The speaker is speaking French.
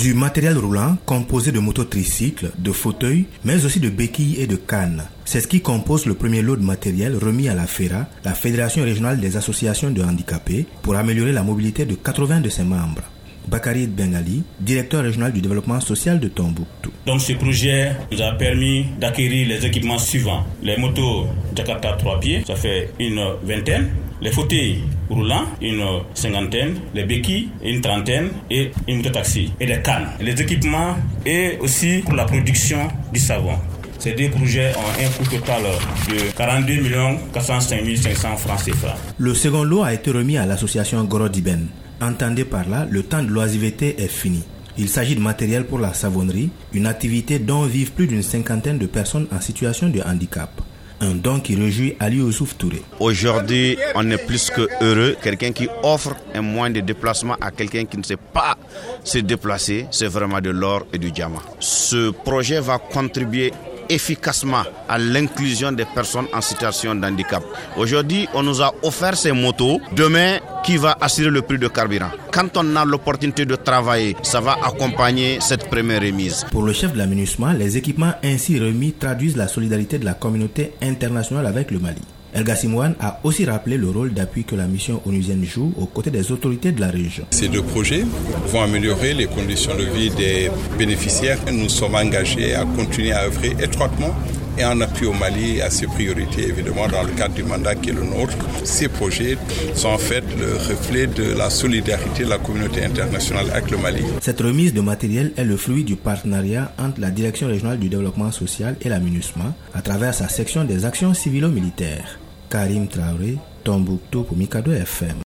Du matériel roulant composé de mototricycles, de fauteuils, mais aussi de béquilles et de cannes. C'est ce qui compose le premier lot de matériel remis à la FERA, la Fédération régionale des associations de handicapés, pour améliorer la mobilité de 80 de ses membres. Bakari Bengali, directeur régional du développement social de Tombouctou. Donc ce projet nous a permis d'acquérir les équipements suivants. Les motos Jakarta 3 pieds, ça fait une vingtaine. Les fauteuils roulants, une cinquantaine. Les béquilles, une trentaine. Et une moto-taxi. Et les cannes. Les équipements et aussi pour la production du savon. Ces deux projets ont un coût total de 42 405 500 francs CFA. Le second lot a été remis à l'association Gorodiben. Entendez par là, le temps de l'oisiveté est fini. Il s'agit de matériel pour la savonnerie, une activité dont vivent plus d'une cinquantaine de personnes en situation de handicap. Un don qui réjouit Ali Youssouf Touré. Aujourd'hui, on est plus que heureux. Quelqu'un qui offre un moyen de déplacement à quelqu'un qui ne sait pas se déplacer, c'est vraiment de l'or et du diamant. Ce projet va contribuer efficacement à l'inclusion des personnes en situation de handicap. Aujourd'hui, on nous a offert ces motos. Demain, qui va assurer le prix de carburant? Quand on a l'opportunité de travailler, ça va accompagner cette première remise. Pour le chef de l'aménagement, les équipements ainsi remis traduisent la solidarité de la communauté internationale avec le Mali. El Gassimouane a aussi rappelé le rôle d'appui que la mission onusienne joue aux côtés des autorités de la région. Ces deux projets vont améliorer les conditions de vie des bénéficiaires. Nous sommes engagés à continuer à œuvrer étroitement et en appui au Mali à ses priorités, évidemment, dans le cadre du mandat qui est le nôtre. Ces projets sont en fait le reflet de la solidarité de la communauté internationale avec le Mali. Cette remise de matériel est le fruit du partenariat entre la Direction régionale du développement social et la MINUSMA à travers sa section des actions civilo-militaires. Karim Traoré, Tombouctou pour Mikado FM.